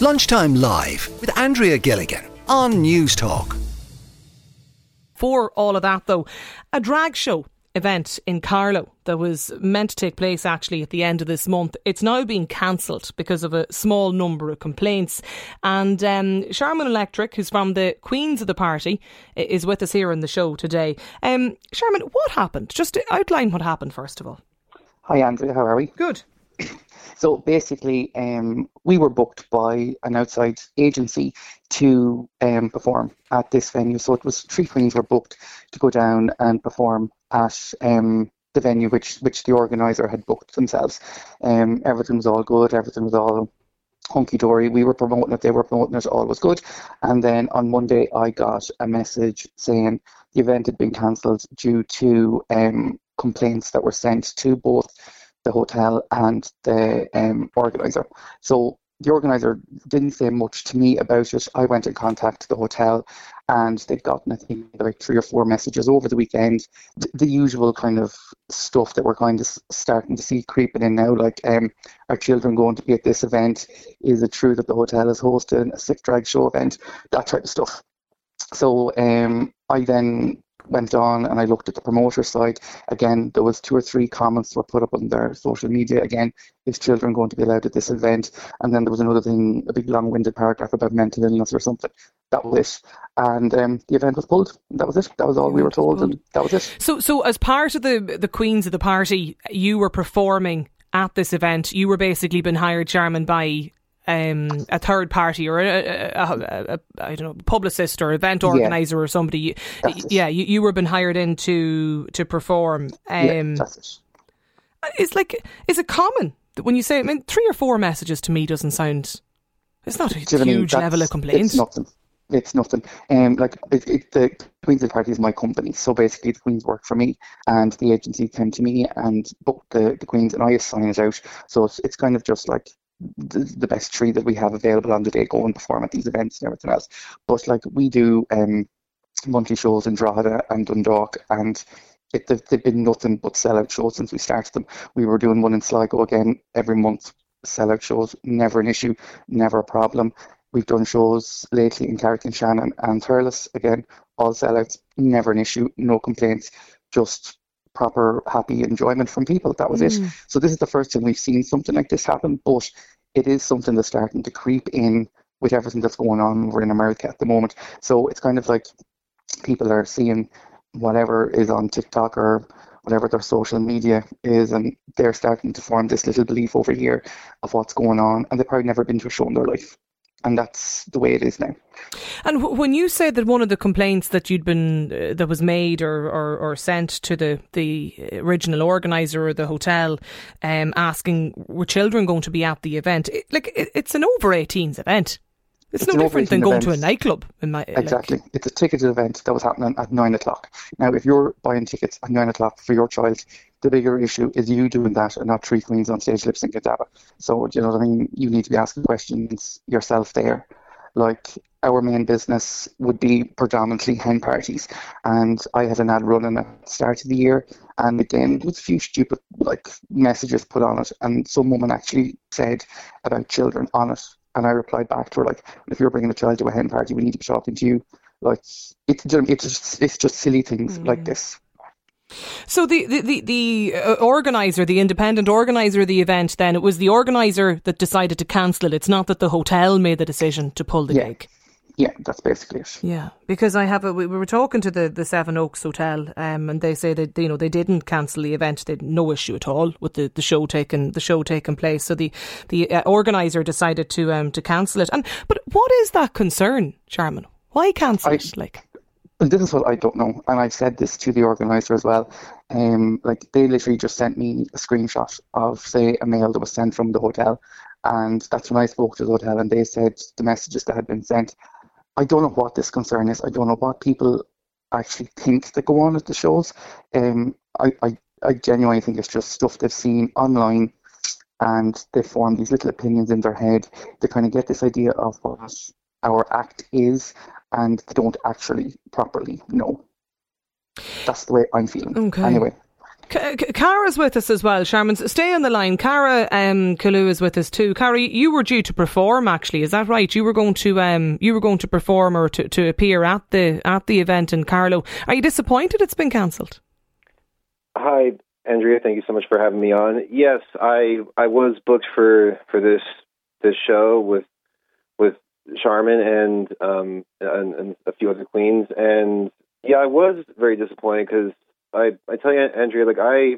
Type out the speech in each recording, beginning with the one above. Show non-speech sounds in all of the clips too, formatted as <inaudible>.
Lunchtime Live with Andrea Gilligan on Newstalk. For all of that, though, a drag show event in Carlow that was meant to take place actually at the end of this month. It's now being cancelled because of a small number of complaints. And um, Charmin Electrik, who's from the Queens of the Party, is with us here on the show today. Um, Charmin, what happened? Just outline what happened first of all. Hi, Andrea. How are we? Good. <coughs> So basically, um, we were booked by an outside agency to um, perform at this venue. So it was three queens were booked to go down and perform at um, the venue which which the organizer had booked themselves. Um, everything was all good. Everything was all hunky dory. We were promoting it. They were promoting it. All was good. And then on Monday, I got a message saying the event had been cancelled due to um, complaints that were sent to both the hotel and the um, organizer. So the organizer didn't say much to me about it. I went in contact the hotel and they'd gotten, I think, like three or four messages over the weekend. The, the usual kind of stuff that we're kind of starting to see creeping in now, like um, are children going to be at this event? Is it true that the hotel is hosting a sick drag show event? That type of stuff. So um, I then went on and I looked at the promoter side. Again, there was two or three comments were put up on their social media. Again, is children going to be allowed at this event? And then there was another thing, a big long-winded paragraph about mental illness or something. That was it. And um, the event was pulled. That was it. That was all we were told, and that was it. So, so as part of the the Queens of the Party, you were performing at this event. You were basically been hired Charmin by um, a third party or a, a, a, a I don't know publicist or event organizer yeah. or somebody. yeah, you, you were been hired in to to perform. Um, yeah, it. It's like is it common that when you say? I mean, three or four messages to me doesn't sound. It's not a huge mean, level of complaint. It's nothing. It's nothing. Um, like it, it, the Queens of Party is my company, so basically the Queens work for me, and the agency came to me and booked the, the Queens, and I assign it out. So it's, it's kind of just like the, best tree that we have available on the day go and perform at these events and everything else. But like we do um, monthly shows in Drogheda and Dundalk and it, they've, they've been nothing but sellout shows since we started them. We were doing one in Sligo again every month, sellout shows, never an issue, never a problem. We've done shows lately in Carrick and Shannon and Thurles, again, all sellouts, never an issue, no complaints, just proper happy enjoyment from people. That was mm. it. So this is the first time we've seen something like this happen, but it is something that's starting to creep in with everything that's going on over in America at the moment. So it's kind of like people are seeing whatever is on TikTok or whatever their social media is, and they're starting to form this little belief over here of what's going on, and they've probably never been to a show in their life and that's the way it is now. And w- when you said that one of the complaints that you'd been uh, that was made or, or, or, sent to the the original organizer or the hotel, um, asking were children going to be at the event? It, like it, it's an over 18s event. It's, it's no different than going event. to a nightclub. In my, exactly, like. it's a ticketed event that was happening at nine o'clock. Now, if you're buying tickets at nine o'clock for your child, the bigger issue is you doing that and not three queens on stage lip syncing DABA. So, you know what I mean? You need to be asking questions yourself there. Like, our main business would be predominantly hen parties. And I had an ad running at the start of the year. And again, there was a few stupid like messages put on it. And some woman actually said about children on it. And I replied back to her, like, if you're bringing a child to a hen party, we need to be talking to you. Like, it's, it's, just, it's just silly things mm. like this. So the the the, the uh, organizer, the independent organizer of the event, then it was the organizer that decided to cancel it. It's not that the hotel made the decision to pull the yeah. gig. Yeah, that's basically it. Yeah, because I have a, we were talking to the, the Seven Oaks Hotel, um, and they say that you know they didn't cancel the event. They had no issue at all with the, the show taking the show taking place. So the the uh, organizer decided to um to cancel it. And but what is that concern, Charmin? Why cancel I, it? Like this is what I don't know, and I've said this to the organizer as well. Um, like they literally just sent me a screenshot of say a mail that was sent from the hotel, and that's when I spoke to the hotel, and they said the messages that had been sent. I don't know what this concern is. I don't know what people actually think that go on at the shows. Um, I, I, I genuinely think it's just stuff they've seen online, and they form these little opinions in their head. They kind of get this idea of what our act is and they don't actually properly know. That's the way I'm feeling. Okay. Anyway. Kara's with us as well, Charmin. Stay on the line. Kara um, Kalua is with us too. Kara, you were due to perform. Actually, is that right? You were going to um, you were going to perform or to, to appear at the at the event in Carlow. Are you disappointed it's been cancelled? Hi, Andrea. Thank you so much for having me on. Yes, I I was booked for for this this show with Charmin and um and, and a few other queens, and yeah, I was very disappointed because I I tell you, Andrea, like I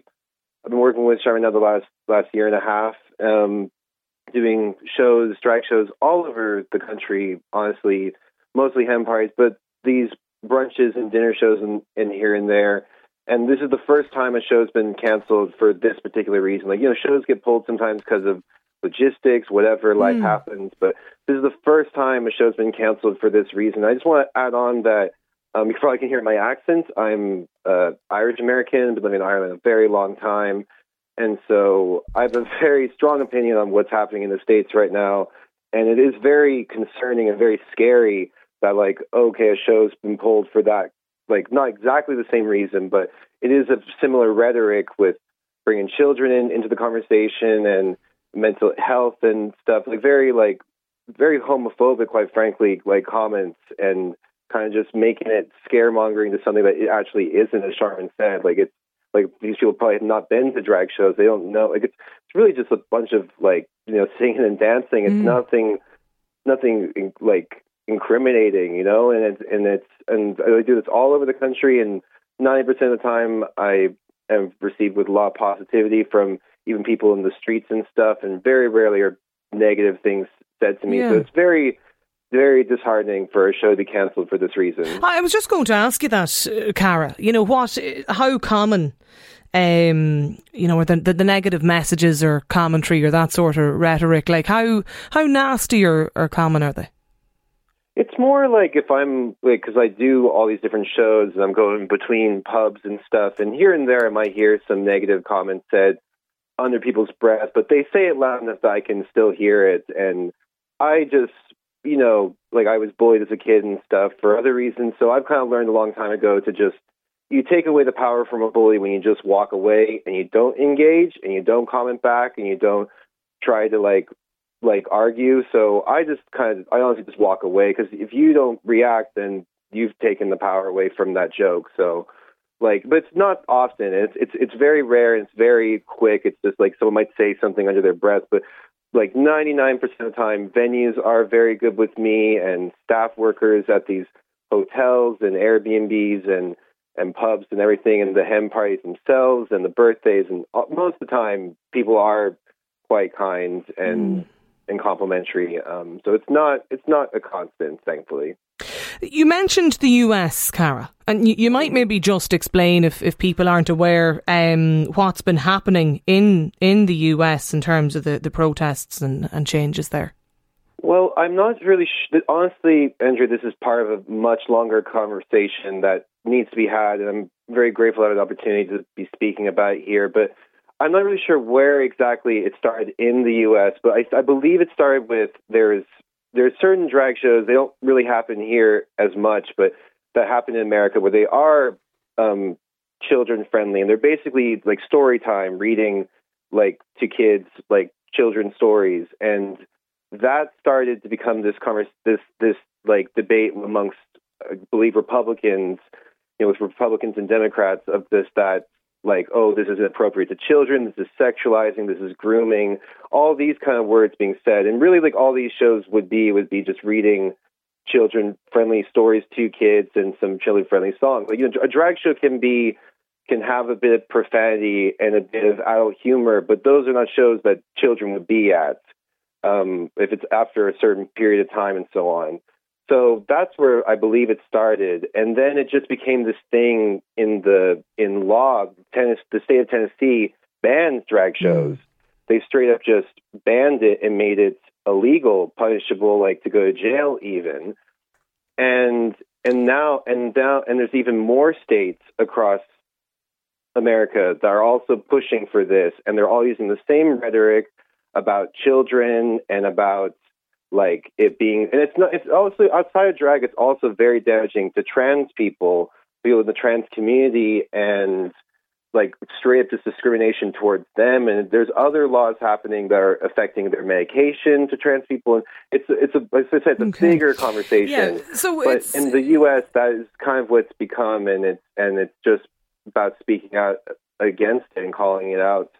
I've been working with Charmin now the last last year and a half, um, doing shows, drag shows all over the country. Honestly, mostly hen parties, but these brunches and dinner shows and, and here and there. And this is the first time a show's been canceled for this particular reason. Like you know, shows get pulled sometimes because of logistics, whatever life mm. happens. But this is the first time a show's been canceled for this reason. I just want to add on that um, you probably can hear my accent. I'm uh, Irish American, been living in Ireland a very long time. And so I have a <laughs> very strong opinion on what's happening in the States right now. And it is very concerning and very scary that, like, okay, a show's been pulled for that, like, not exactly the same reason, but it is a similar rhetoric with bringing children in, into the conversation and mental health and stuff, like, very, like, very homophobic, quite frankly, like, comments and kind of just making it scaremongering to something that it actually isn't, as Charmin said. Like it's like these people probably have not been to drag shows. They don't know. Like it's it's really just a bunch of like you know singing and dancing. It's mm. nothing, nothing like incriminating, you know. And it's and it's and I do this all over the country. And ninety percent of the time, I am received with a lot of positivity from even people in the streets and stuff. And very rarely are negative things said to me. Yeah. So it's very very disheartening for a show to be cancelled for this reason. I was just going to ask you that, uh, Kara. You know what? How common, um, you know, the, the, the negative messages or commentary or that sort of rhetoric? Like how how nasty or, or common are they? It's more like if I'm like because I do all these different shows and I'm going between pubs and stuff, and here and there I might hear some negative comments said under people's breath, but they say it loud enough that I can still hear it, and I just you know, like I was bullied as a kid and stuff for other reasons. So I've kind of learned a long time ago to just you take away the power from a bully when you just walk away and you don't engage and you don't comment back and you don't try to like like argue. So I just kind of I honestly just walk away because if you don't react, then you've taken the power away from that joke. So like, but it's not often. It's it's it's very rare and it's very quick. It's just like someone might say something under their breath, but like 99% of the time, venues are very good with me and staff workers at these hotels and Airbnbs and and pubs and everything, and the hen parties themselves and the birthdays, and most of the time, people are quite kind and mm. and complimentary. Um, so it's not it's not a constant, thankfully. You mentioned the US, Kara, and you, you, might maybe just explain if, if people aren't aware um, what's been happening in in the US in terms of the, the protests and, and changes there. Well, I'm not really sh- honestly, Andrew. This is part of a much longer conversation that needs to be had, and I'm very grateful have the opportunity to be speaking about it here. But I'm not really sure where exactly it started in the U.S., but I, I believe it started with there's there's certain drag shows they don't really happen here as much, but that happen in America where they are um, children friendly and they're basically like story time, reading like to kids like children's stories, and that started to become this converse, this this like debate amongst I believe Republicans, you know, with Republicans and Democrats of this that like, oh, this is inappropriate to children, this is sexualizing, this is grooming, all these kind of words being said. And really, like, all these shows would be would be just reading children friendly stories to kids and some children friendly songs. Like, you know, a drag show can be can have a bit of profanity and a bit of adult humor, but those are not shows that children would be at um, if it's after a certain period of time and so on. So that's where I believe it started, and then it just became this thing in the in law. Tennis, the state of Tennessee bans drag hmm. shows. Mm. They straight up just banned it and made it illegal, punishable, like to go to jail even. And and now and now and there's even more states across America that are also pushing for this, and they're all using the same rhetoric about children and about like it being and it's not it's also outside of drag it's also very damaging to trans people people in the trans community and like straight up just discrimination towards them, and there's other laws happening that are affecting their medication to trans people. And it's it's a as I said, it's a okay. bigger conversation. Yeah, so but in the U.S., that is kind of what's become, and it's and it's just about speaking out against it and calling it out.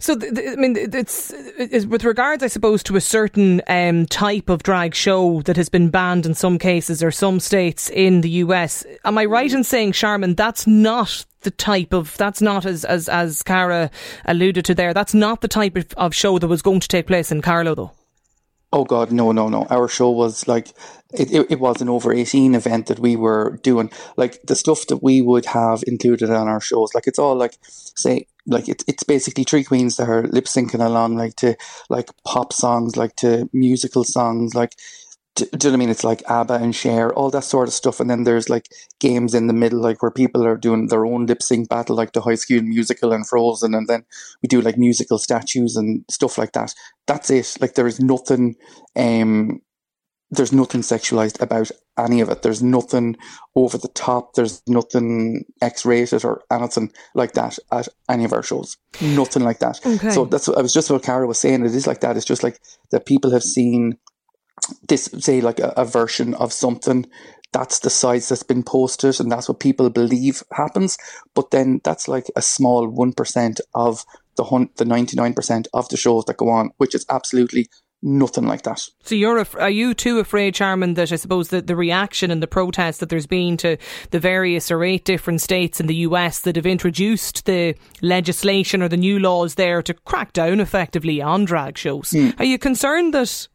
So, I mean, it's, it's, with regards, I suppose, to a certain um, type of drag show that has been banned in some cases or some states in the US. Am I right in saying, Charmin, that's not the type of that's not as as as Kara alluded to there. That's not the type of, of show that was going to take place in Carlow, though. Oh God, no, no, no. Our show was like it, it, it, was an over 18 event that we were doing. Like the stuff that we would have included on our shows, like it's all like, say, like it's it's basically three queens that are lip syncing along, like to like pop songs, like to musical songs, like do, do you know what I mean? It's like ABBA and Cher, all that sort of stuff. And then there's like games in the middle, like where people are doing their own lip sync battle, like the High School Musical and Frozen. And then we do like musical statues and stuff like that. That's it. Like there is nothing, um, there's nothing sexualized about any of it. There's nothing over the top. There's nothing X-rated or anything like that at any of our shows. Nothing like that. Okay. So that's what I was just what Kara was saying. It is like that. It's just like that people have seen this say like a, a, version of something that's the size that's been posted and that's what people believe happens but then that's like a small 1% of the hun- the 99% of the shows that go on which is absolutely nothing like that. So you're af- are you too afraid, Charmin, that I suppose that the reaction and the protest that there's been to the various or eight different states in the US that have introduced the legislation or the new laws there to crack down effectively on drag shows? Mm. Are you concerned that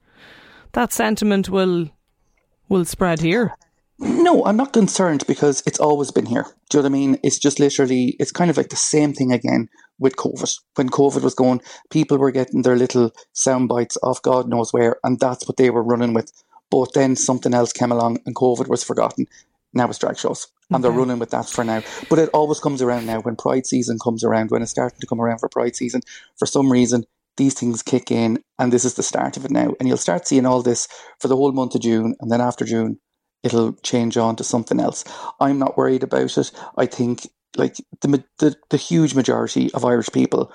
that sentiment will will spread here. No, I'm not concerned because it's always been here. Do you know what I mean? It's just literally, it's kind of like the same thing again with COVID. When COVID was going, people were getting their little sound bites off God knows where, and that's what they were running with. But then something else came along and COVID was forgotten. Now it's drag shows. And okay. they're running with that for now. But it always comes around now. When Pride season comes around, when it's starting to come around for Pride season, for some reason, these things kick in, and this is the start of it now. And you'll start seeing all this for the whole month of June, and then after June, it'll change on to something else. I'm not worried about it. I think like the the, the huge majority of Irish people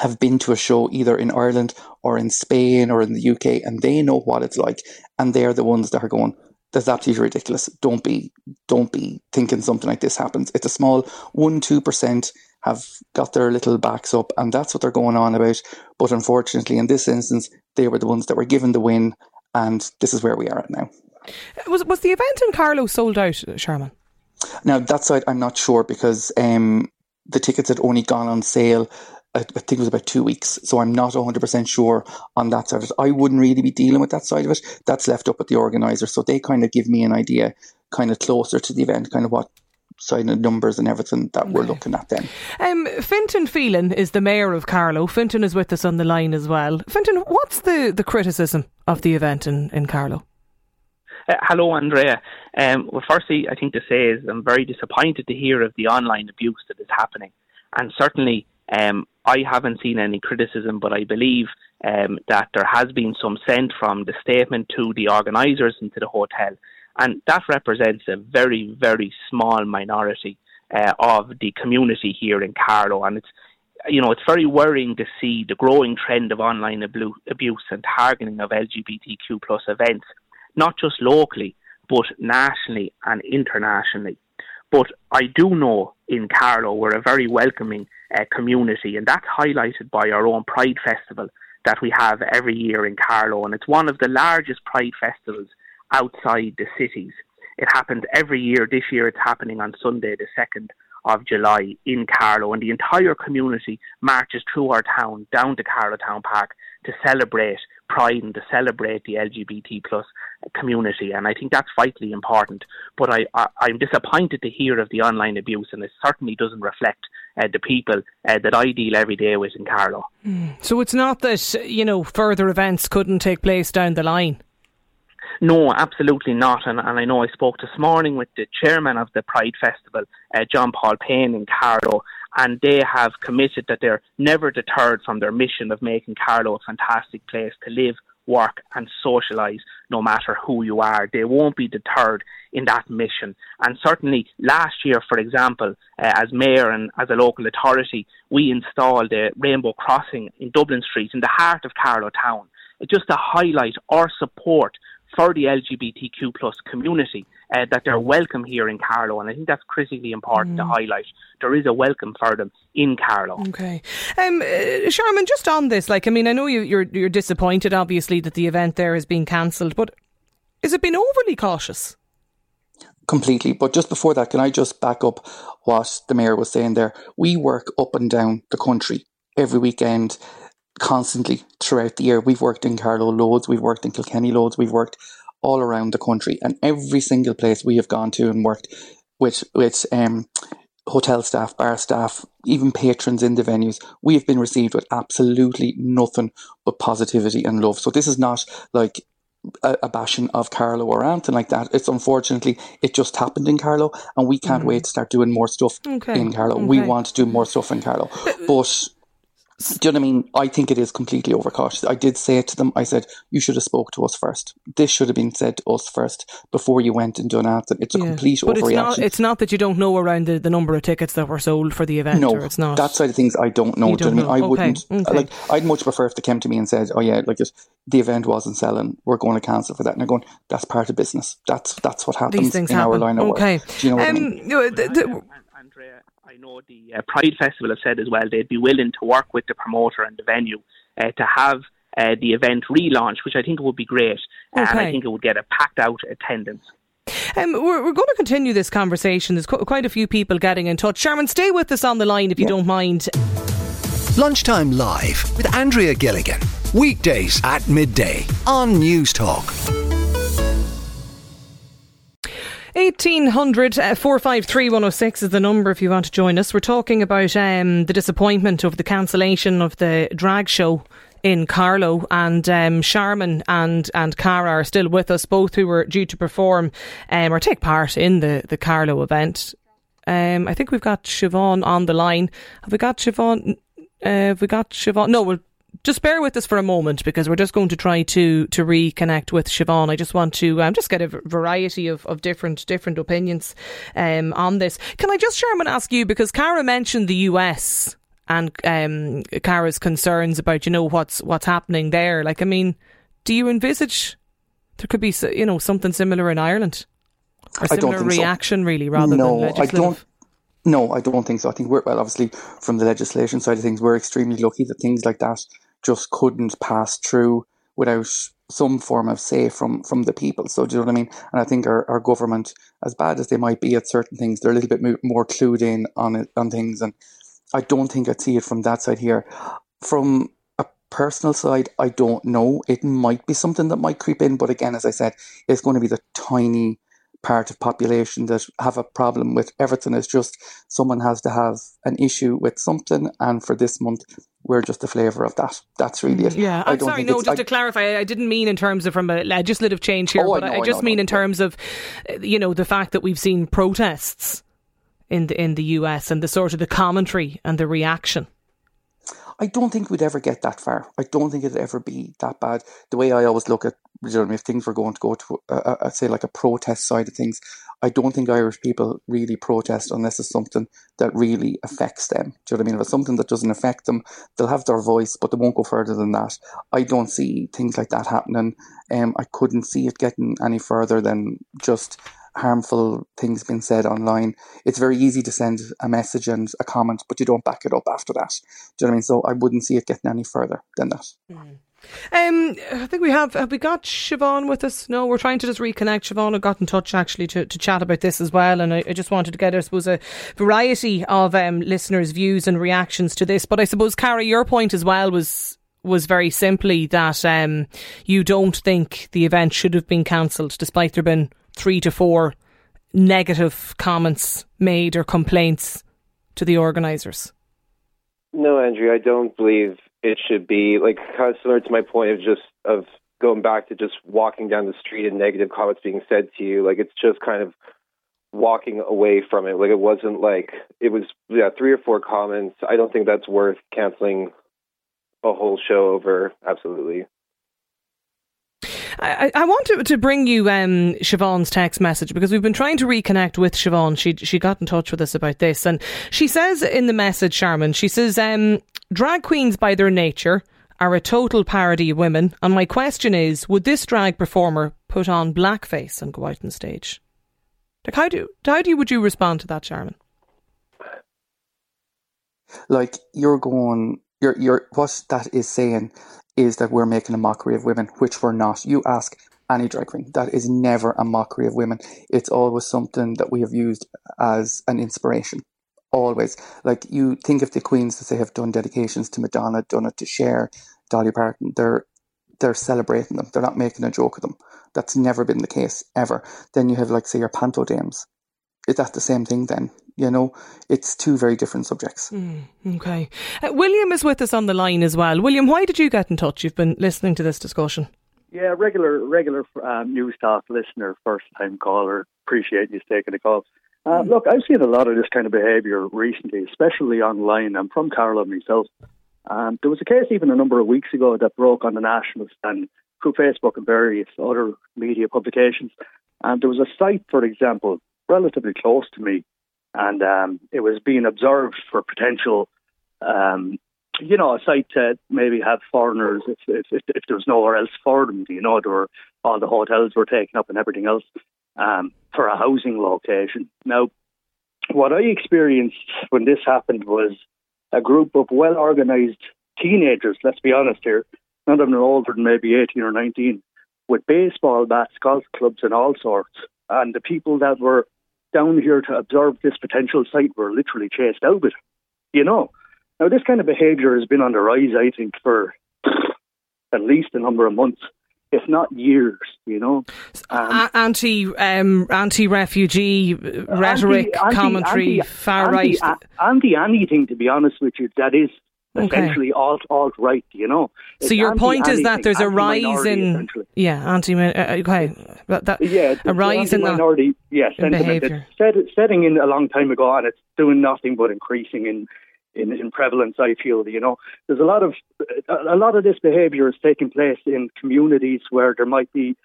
have been to a show either in Ireland or in Spain or in the UK, and they know what it's like, and they're the ones that are going. That's absolutely ridiculous. Don't be, don't be thinking something like this happens. It's a small one, two percent have got their little backs up, and that's what they're going on about. But unfortunately, in this instance, they were the ones that were given the win, and this is where we are at now. Was was the event in Carlow sold out, Charmin? Now that side, I'm not sure because um, the tickets had only gone on sale. I, think it was about two weeks, so I'm not 100% sure on that side of it. I wouldn't really be dealing with that side of it. That's left up with the organizer, so they kind of give me an idea, kind of closer to the event, kind of what side of numbers and everything that okay. we're looking at then. Um, Fintan Phelan is the mayor of Carlow. Fintan is with us on the line as well. Fintan, what's the, the criticism of the event in, in Carlow? Uh, hello, Andrea. Um, well, firstly, I think to say is I'm very disappointed to hear of the online abuse that is happening. And certainly, um, I haven't seen any criticism, but I believe um, that there has been some sent from the statement to the organisers and to the hotel and that represents a very, very small minority uh, of the community here in Carlow. And it's, you know, it's very worrying to see the growing trend of online abu- abuse and targeting of LGBTQ plus events, not just locally, but nationally and internationally. But I do know in Carlow we're a very welcoming uh, community, and that's highlighted by our own Pride Festival that we have every year in Carlow. And it's one of the largest Pride festivals outside the cities. It happens every year. This year it's happening on Sunday, the 2nd of July in Carlow, and the entire community marches through our town down to Carlow Town Park to celebrate Pride and to celebrate the LGBT plus community. And I think that's vitally important. But I, I, am disappointed to hear of the online abuse, and it certainly doesn't reflect uh, the people uh, that I deal every day with in Carlow. Mm. So it's not that, you know, further events couldn't take place down the line? No, absolutely not. And, and I know I spoke this morning with the chairman of the Pride Festival, uh, John Paul Payne in Carlow, and they have committed that they're never deterred from their mission of making Carlow a fantastic place to live, work and socialise no matter who you are. They won't be deterred in that mission. And certainly last year, for example, uh, as mayor and as a local authority, we installed a rainbow crossing in Dublin Street in the heart of Carlow town, just to highlight our support for the LGBTQ plus community uh, that they're welcome here in Carlow, and I think that's critically important mm. to highlight. There is a welcome for them in Carlow. Okay, um, uh, Charmin, just on this, like I mean, I know you, you're you're disappointed, obviously, that the event there has been cancelled, but is it been overly cautious? Completely. But just before that, can I just back up what the mayor was saying there? We work up and down the country every weekend constantly throughout the year. We've worked in Carlow loads, we've worked in Kilkenny loads, we've worked all around the country, and every single place we have gone to and worked with with um, hotel staff, bar staff, even patrons in the venues, we have been received with absolutely nothing but positivity and love. So this is not like a, a bashing of Carlow or anything like that. It's unfortunately it just happened in Carlow, and we can't mm. wait to start doing more stuff okay. in Carlow. Okay. We want to do more stuff in Carlow, but do you know what I mean? I think it is completely overcautious. I did say it to them. I said, you should have spoke to us first. This should have been said to us first before you went and done that. It's a yeah. complete but overreaction. It's not, it's not that you don't know around the, the number of tickets that were sold for the event. No, it's not. that side of things I don't know. You do not know. I, mean? I wouldn't, okay. like, I'd much prefer if they came to me and said, oh yeah, like the event wasn't selling. We're going to cancel for that. And they're going, that's part of business. That's, that's what happens These in happen. our line of okay. work. Do you know what um, I mean? The, the, know the uh, Pride Festival have said as well they'd be willing to work with the promoter and the venue uh, to have uh, the event relaunched, which I think would be great. Okay. And I think it would get a packed out attendance. Um, we're, we're, going to continue this conversation. There's qu- quite a few people getting in touch. Charmin, stay with us on the line if you yeah. don't mind. Lunchtime Live with Andrea Gilligan. Weekdays at midday on Newstalk. 1800 uh, 453 106 is the number if you want to join us. We're talking about um, the disappointment of the cancellation of the drag show in Carlow and um, Charmin and and Kara are still with us, both who were due to perform um, or take part in the, the Carlow event. Um, I think we've got Siobhan on the line. Have we got Siobhan? Uh, have we got Siobhan? No, we'll just bear with us for a moment because we're just going to try to to reconnect with Siobhan. I just want to um, just get a variety of, of different different opinions um, on this. Can I just, Charmin, ask you because Kara mentioned the US and um, Kara's concerns about you know what's what's happening there. Like, I mean, do you envisage there could be you know something similar in Ireland? Or similar reaction, so. really, rather no, than legislative? I don't. No, I don't think so. I think we're well, obviously, from the legislation side of things, we're extremely lucky that things like that just couldn't pass through without some form of say from from the people. So do you know what I mean? And I think our, our government, as bad as they might be at certain things, they're a little bit more clued in on it on things. And I don't think I'd see it from that side here. From a personal side, I don't know. It might be something that might creep in, but again, as I said, it's going to be the tiny part of population that have a problem with everything. It's just someone has to have an issue with something, and for this month, we're just the flavour of that. That's really it. Yeah, I'm sorry. No, just I, to clarify, I didn't mean in terms of from a legislative change here, oh, but I, know, I just I know, mean in terms of, you know, the fact that we've seen protests in the in the US and the sort of the commentary and the reaction. I don't think we'd ever get that far. I don't think it'd ever be that bad. The way I always look at, you know, if things were going to go to, uh, uh, say, like a protest side of things, I don't think Irish people really protest unless it's something that really affects them. Do you know what I mean? If it's something that doesn't affect them, they'll have their voice, but they won't go further than that. I don't see things like that happening. Um, I couldn't see it getting any further than just harmful things being said online. It's very easy to send a message and a comment, but you don't back it up after that. Do you know what I mean? So I wouldn't see it getting any further than that. Mm. Um, I think we have. Have we got Siobhan with us? No, we're trying to just reconnect. Siobhan I got in touch actually to, to chat about this as well, and I, I just wanted to get, I suppose, a variety of um, listeners' views and reactions to this. But I suppose, Kara, your point as well was was very simply that um, you don't think the event should have been cancelled, despite there been three to four negative comments made or complaints to the organisers. No, Andrew, I don't believe it should be like kind of similar to my point of just of going back to just walking down the street and negative comments being said to you. Like it's just kind of walking away from it. Like it wasn't like it was yeah three or four comments. I don't think that's worth canceling a whole show over. Absolutely. I, I want to, to bring you um, Siobhan's text message because we've been trying to reconnect with Siobhan. She she got in touch with us about this, and she says in the message, Charmin, she says, um, drag queens by their nature are a total parody of women, and my question is, would this drag performer put on blackface and go out on stage? Like how do how do you, would you respond to that, Charmin? Like you're going, you're you're what that is saying is that we're making a mockery of women, which we're not. You ask any drag queen, that is never a mockery of women. It's always something that we have used as an inspiration. Always. Like you think of the queens that they have done dedications to Madonna, done it to Cher, Dolly Parton. They're they're celebrating them. They're not making a joke of them. That's never been the case ever. Then you have like say your panto dames. Is that the same thing then? You know, it's two very different subjects. Mm, okay. Uh, William is with us on the line as well. William, why did you get in touch? You've been listening to this discussion. Yeah, regular regular um, Newstalk listener, first time caller. Appreciate you taking the call. Uh, mm. Look, I've seen a lot of this kind of behaviour recently, especially online. I'm from Carlow myself. Um, there was a case even a number of weeks ago that broke on the national stand through Facebook and various other media publications. And there was a site, for example, relatively close to me, and um, it was being observed for potential, um, you know, a site to maybe have foreigners if, if, if, if there was nowhere else for them. You know, there were all the hotels were taken up and everything else um, for a housing location. Now, what I experienced when this happened was a group of well organized teenagers, let's be honest here, none of them are older than maybe 18 or 19, with baseball bats, golf clubs, and all sorts. And the people that were down here to observe this potential site were literally chased out of it. You know, now this kind of behaviour has been on the rise, I think, for at least a number of months if not years, you know. Um, anti um, anti refugee rhetoric, anti, commentary, anti, far right, anti anything. To be honest with you, that is essentially okay. alt alt right. You know. It's so your point is that there's a rise in yeah anti uh, okay that, that yeah a rise in minority yeah sentiment behavior. Set, setting in a long time ago and it's doing nothing but increasing in in, in prevalence. I feel you know there's a lot of a lot of this behaviour is taking place in communities where there might be,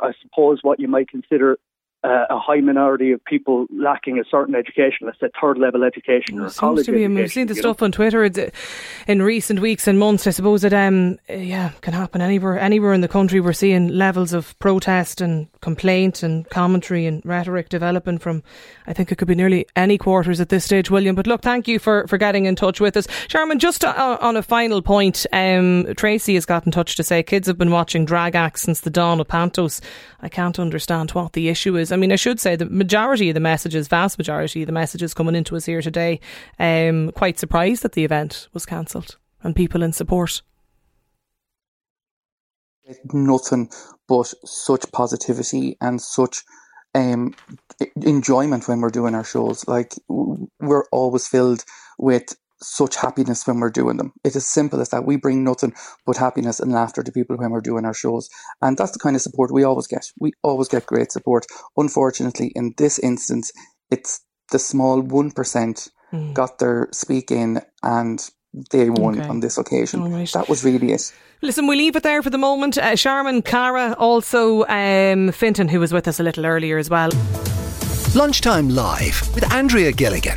I suppose, what you might consider uh, a high minority of people lacking a certain education, let's say third level education well, or college to be, education. We've seen the stuff know. on Twitter in recent weeks and months. I suppose it um yeah can happen anywhere anywhere in the country. We're seeing levels of protest and complaint and commentary and rhetoric developing from I think it could be nearly any quarters at this stage, William. But look, thank you for for getting in touch with us, Charmin. Just uh, on a final point, um, Tracy has got in touch to say kids have been watching drag acts since the dawn of Pantos. I can't understand what the issue is. I mean, I should say the majority of the messages, vast majority of the messages coming into us here today, um, quite surprised that the event was cancelled and people in support. Nothing but such positivity and such um, enjoyment when we're doing our shows. Like we're always filled with such happiness when we're doing them. It's as simple as that. We bring nothing but happiness and laughter to people when we're doing our shows. And that's the kind of support we always get. We always get great support. Unfortunately, in this instance, it's the small 1% mm. got their speak in and they won okay. on this occasion. Right. That was really it. Listen, we leave it there for the moment. Uh, Charmin, Kara, also um, Fintan, who was with us a little earlier as well. Lunchtime Live with Andrea Gilligan.